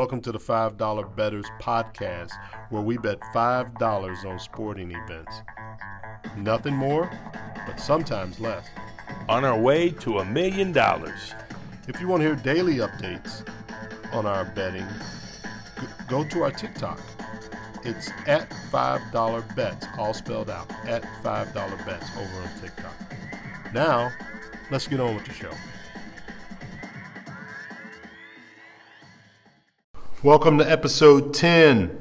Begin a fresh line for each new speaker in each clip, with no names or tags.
Welcome to the $5 Bettors podcast, where we bet $5 on sporting events. Nothing more, but sometimes less.
On our way to a million dollars.
If you want to hear daily updates on our betting, go to our TikTok. It's at $5 bets, all spelled out, at $5 bets over on TikTok. Now, let's get on with the show. Welcome to episode 10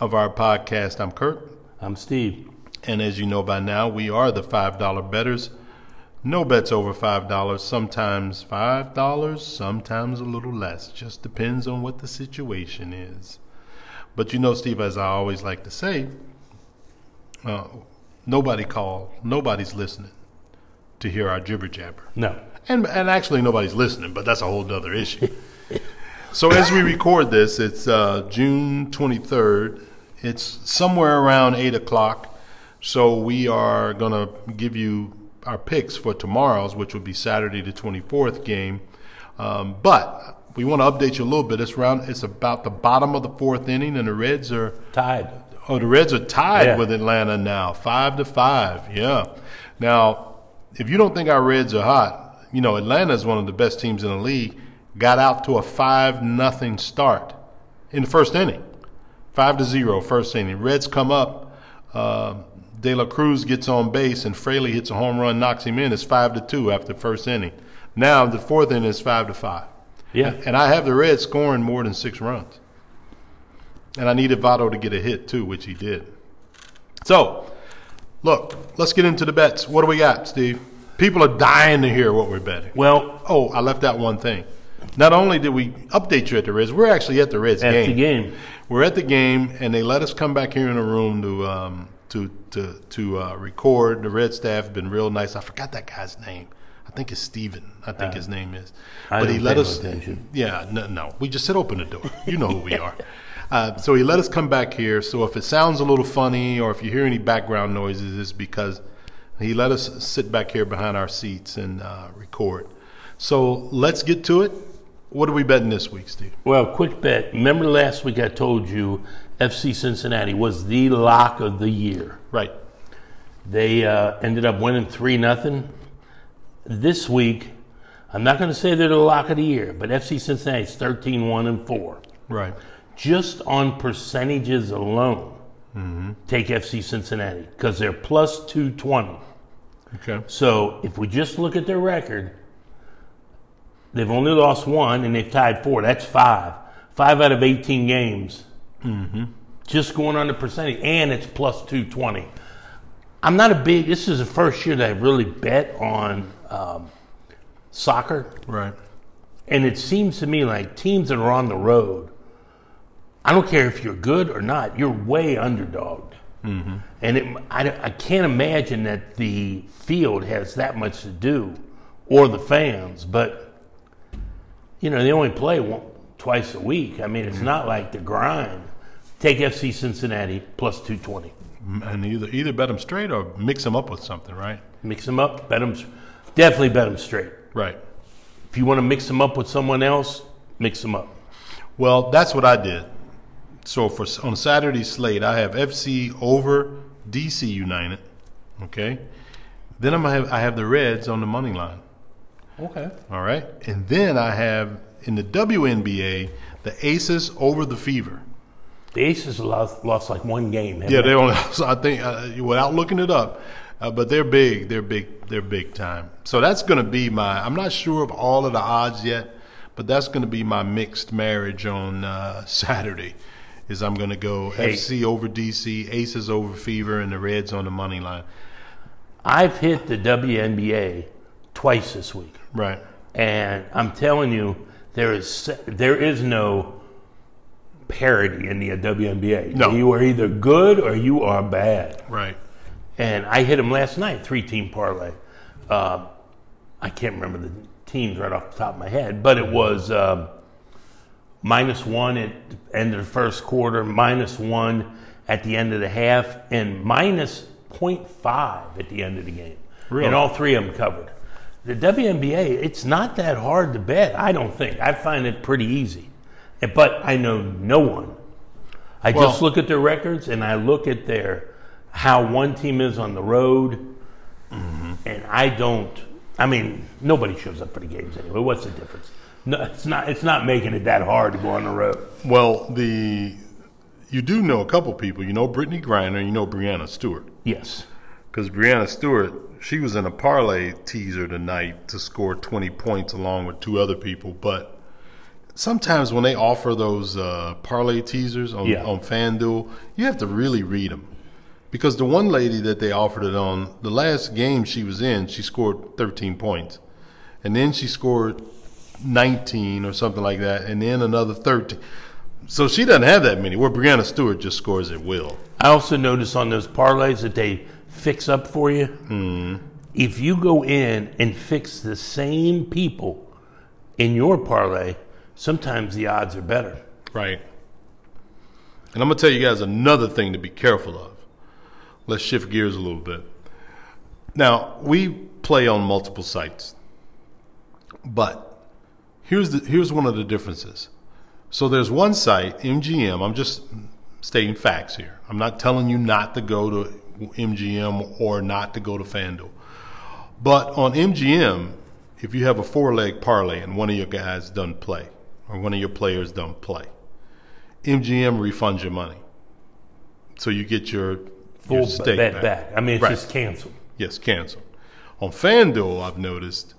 of our podcast. I'm Kurt.
I'm Steve.
And as you know by now, we are the $5 bettors. No bets over $5, sometimes $5, sometimes a little less. Just depends on what the situation is. But you know, Steve, as I always like to say, uh, nobody called, nobody's listening to hear our jibber jabber.
No.
And, and actually, nobody's listening, but that's a whole other issue. so, as we record this, it's uh, June 23rd. It's somewhere around 8 o'clock. So, we are going to give you our picks for tomorrow's, which will be Saturday, the 24th game. Um, but we want to update you a little bit. It's around. It's about the bottom of the fourth inning, and the Reds are
Tied.
Oh, the Reds are tied
Yeah.
with Atlanta now, five to five. Yeah. Now, if you don't think our Reds are hot, you know Atlanta is one of the best teams in the league. Got out to a five nothing start in the first inning, five to 0, first inning. Reds come up. Uh, De La Cruz gets on base and Fraley hits a home run, knocks him in. It's five to two after the first inning. Now the fourth inning is five to five.
Yeah.
And I have the Reds scoring more than six runs. And I needed Votto to get a hit too, which he did. So, look, let's get into the bets. What do we got, Steve? People are dying to hear what we're betting.
Well,
Oh, I left out one thing. Not only did we update you at the Reds, we're actually at the Reds
at
game.
the game.
We're at the game, and they let us come back here in the room to um, to to to uh, record. The Red staff have been real nice. I forgot that guy's name. I think it's Steven. I think his name is.
Uh, I
but he let us.
attention.
Yeah, no, no. We just said open the door. You know who we are. Uh, so he let us come back here. So if it sounds a little funny, or if you hear any background noises, it's because he let us sit back here behind our seats and uh, record. So let's get to it. What are we betting this week, Steve?
Well, quick bet. Remember last week I told you FC Cincinnati was the lock of the year.
Right.
They uh, ended up winning 3 nothing. This week, I'm not going to say they're the lock of the year, but FC Cincinnati's 13 1 and 4.
Right.
Just on percentages alone, take FC Cincinnati because they're plus 220.
Okay.
So if we just look at their record, they've only lost one and they've tied four. That's five. Five out of 18 games. Mm-hmm. Just going on the percentage, and it's plus 220. I'm not a big, this is the first year that I've really bet on um, soccer.
Right.
And it seems to me like teams that are on the road, I don't care if you're good or not, you're way underdogged. And it, I, I can't imagine that the field has that much to do, or the fans. But you know, they only play one, twice a week. I mean, it's mm-hmm. not like the grind. Take FC Cincinnati plus two twenty.
And either either bet them straight or mix them up with something, right?
Mix them up, bet them. Definitely bet them straight.
Right.
If you want to mix them up with someone else, mix them up.
Well, that's what I did. So for on Saturday slate, I have FC over DC United. Okay. Then I'm have I have the Reds on the money line.
Okay.
All right. And then I have in the WNBA the Aces over the Fever.
The Aces lost, lost like one game.
Yeah,
they?
only. So I think uh, without looking it up, uh, but they're big. They're big. They're big time. So that's going to be my. I'm not sure of all of the odds yet, but that's going to be my mixed marriage on uh, Saturday. Is I'm going to go
Hey.
FC over DC, Aces over Fever, and the Reds on the money line.
I've hit the WNBA twice this week,
Right.
and I'm telling you, there is there is no parity in the WNBA.
No.
You are either good or you are bad.
Right.
And I hit them last night, three team parlay. Uh, I can't remember the teams right off the top of my head, but it was um, minus one at the end of the first quarter, minus one at the end of the half, and minus 0.5 at the end of the game.
Really?
And all three of them covered. The WNBA, it's not that hard to bet, I don't think. I find it pretty easy. But I know no one. I
Well-
just look at their records and I look at their how one team is on the road,
Mm-hmm.
and I don't. I mean, nobody shows up for the games anyway. What's the difference? No, it's not. It's not making it that hard to go on the road.
Well, the you do know a couple people. You know Brittney Griner. You know Breanna Stewart.
Yes.
Because Breanna Stewart, she was in a parlay teaser tonight to score 20 points along with two other people. But sometimes when they offer those uh, parlay teasers on,
Yeah.
on FanDuel, you have to really read them. Because the one lady that they offered it on, the last game she was in, she scored 13 points. And then she scored 19 or something like that, and then another 13. So she doesn't have that many, where Breanna Stewart just scores at will.
I also notice on those parlays that they fix up for you. Hmm. If you go in and fix the same people in your parlay, sometimes the odds are better.
Right. And I'm going to tell you guys another thing to be careful of. Let's shift gears a little bit. Now, we play on multiple sites. But here's the here's one of the differences. So there's one site, MGM, I'm just stating facts here. I'm not telling you not to go to MGM or not to go to FanDuel. But on MGM, if you have a four leg parlay and one of your guys doesn't play, or one of your players don't play, MGM refunds your money. So you get your
Full bet
back.
back. I mean, it's
Right.
just canceled.
Yes, canceled. On FanDuel, I've noticed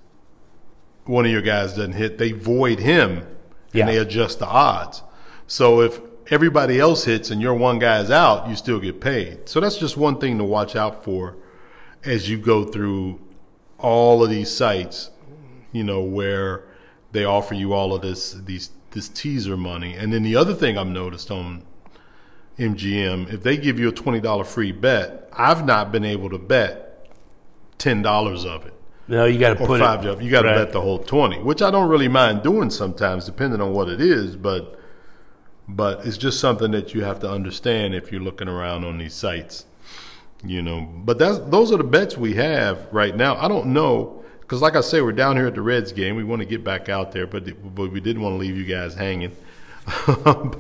one of your guys doesn't hit, they void him
Yeah.
and they adjust the odds. So if everybody else hits and your one guy's out, you still get paid. So that's just one thing to watch out for as you go through all of these sites, you know, where they offer you all of this these this teaser money. And then the other thing I've noticed on MGM, if they give you a twenty dollar free bet, I've not been able to bet ten dollars of it
No, you got to put
five
it.
You got to
right.
bet the whole twenty, which I don't really mind doing sometimes, depending on what it is. But but it's just something that you have to understand if you're looking around on these sites, you know. But that's those are the bets we have right now. I don't know because, like I say, we're down here at the Reds game. We want to get back out there, but but we didn't want to leave you guys hanging.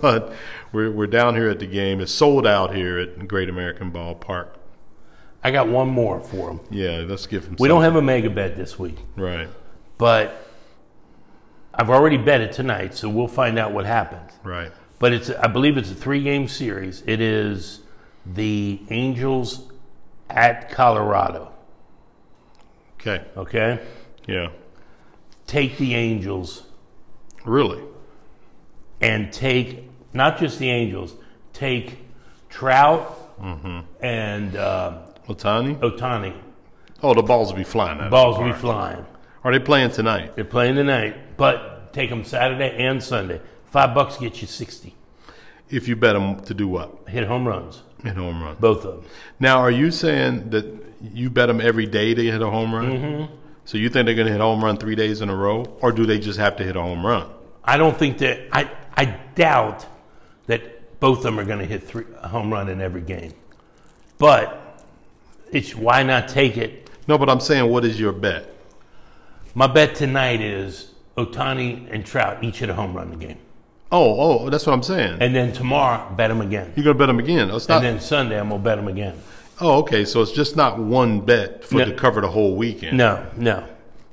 but we're we're down here at the game. It's sold out here at Great American Ballpark.
I got one more for them.
Yeah, let's give them.
We don't have a mega bet this week,
right,
but I've already bet it tonight, so we'll find out what happens.
right.
But it's I believe it's a three game series. It is the Angels at Colorado.
Okay,
Okay?
yeah,
Take the Angels
really.
and take not just the Angels, take Trout
Mm-hmm.
and uh,
Ohtani.
Ohtani.
Oh, the balls will be flying. Out
Balls will be flying.
Are they playing tonight?
They're playing tonight, but take them Saturday and Sunday. Five bucks gets you 60.
If you bet them to do what?
Hit home runs,
Hit home run.
both of them.
Now, are you saying that you bet them every day to hit a home run? Mm-hmm. So you think they're going to hit a home run three days in a row, or do they just have to hit a home run?
I don't think that I I doubt that both of them are going to hit three, a home run in every game. But it's why not take it?
No, but I'm saying, what is your bet?
My bet tonight is Ohtani and Trout each hit a home run in the game,
Oh, oh, that's what I'm saying.
and then tomorrow bet them again,
You're to bet them again. Oh, It's not.
and then Sunday I'm gonna bet them again.
oh, okay. So it's just not one bet for
No.
to cover the whole weekend.
No, no,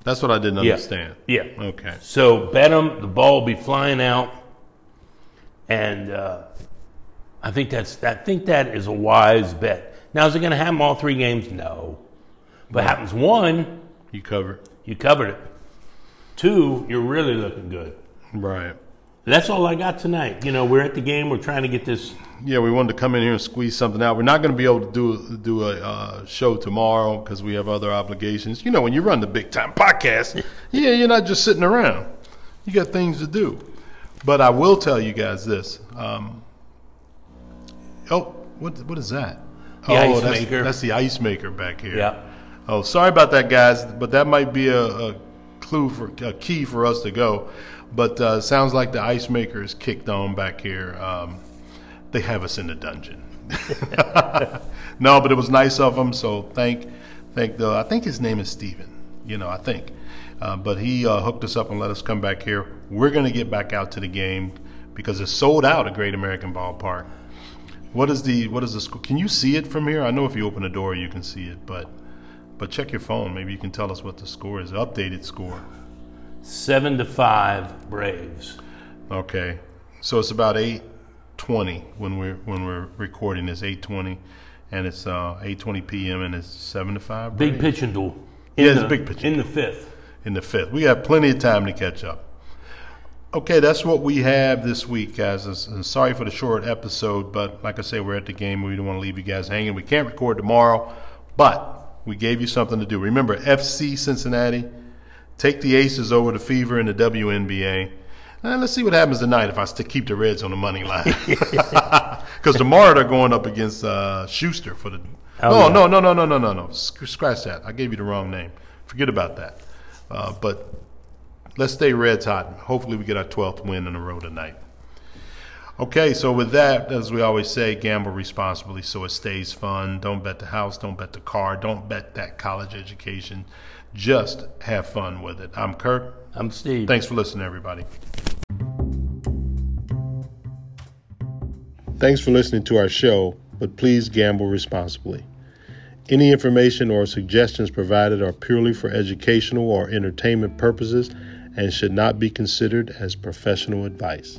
That's what I didn't
yeah,
understand.
yeah.
Okay.
So bet them. The ball will be flying out, and uh, I think that's I think that is a wise bet. Now, is it going to happen all three games? No, but happens one,
You cover.
you covered it. Two, you're really looking good.
Right.
That's all I got tonight. You know, we're at the game. We're trying to get this.
Yeah, we wanted to come in here and squeeze something out. We're not going to be able to do do a uh, show tomorrow because we have other obligations. You know, when you run the big time podcast, yeah, you're not just sitting around. You got things to do. But I will tell you guys this. Um, oh, what what is that?
The
oh,
ice
that's,
maker.
That's the ice maker back here.
Yeah.
Oh, sorry about that, guys, but that might be a, a clue for a key for us to go. But uh, sounds like the ice maker is kicked on back here. Um, they have us in the dungeon. no, but it was nice of them. So thank, thank the. I think his name is Steven. You know, I think. Uh, but he uh, hooked us up and let us come back here. We're going to get back out to the game. because it's sold out at Great American Ballpark. What is the what is the score? Can you see it from here? I know if you open the door you can see it, but but check your phone. Maybe you can tell us what the score is. Updated score.
Seven to five Braves.
Okay, so it's about eight twenty when we're when we're recording this. Eight twenty, and it's uh, eight twenty p.m. and it's seven to five. Braves.
Big pitching duel.
Yeah,
In
it's a big pitching
In the fifth.
in the fifth. We have plenty of time to catch up. Okay, that's what we have this week, guys. And sorry for the short episode, but like I say, we're at the game. We don't want to leave you guys hanging. We can't record tomorrow, but we gave you something to do. Remember, FC Cincinnati, take the Aces over the Fever in the WNBA. And let's see what happens tonight if I still keep the Reds on the money line. Because tomorrow they're going up against uh, Shuster for the.
Oh,
no,
yeah.
no, no, no, no, no, no, no. Sc- Scratch that. I gave you the wrong name. Forget about that. Uh, but let's stay Reds hot. Hopefully, we get our 12th win in a row tonight. Okay, so with that, as we always say, gamble responsibly so it stays fun. Don't bet the house, don't bet the car, don't bet that college education. Just have fun with it. I'm Kurt.
I'm Steve.
Thanks for listening, everybody. Thanks for listening to our show, but please gamble responsibly. Any information or suggestions provided are purely for educational or entertainment purposes and should not be considered as professional advice.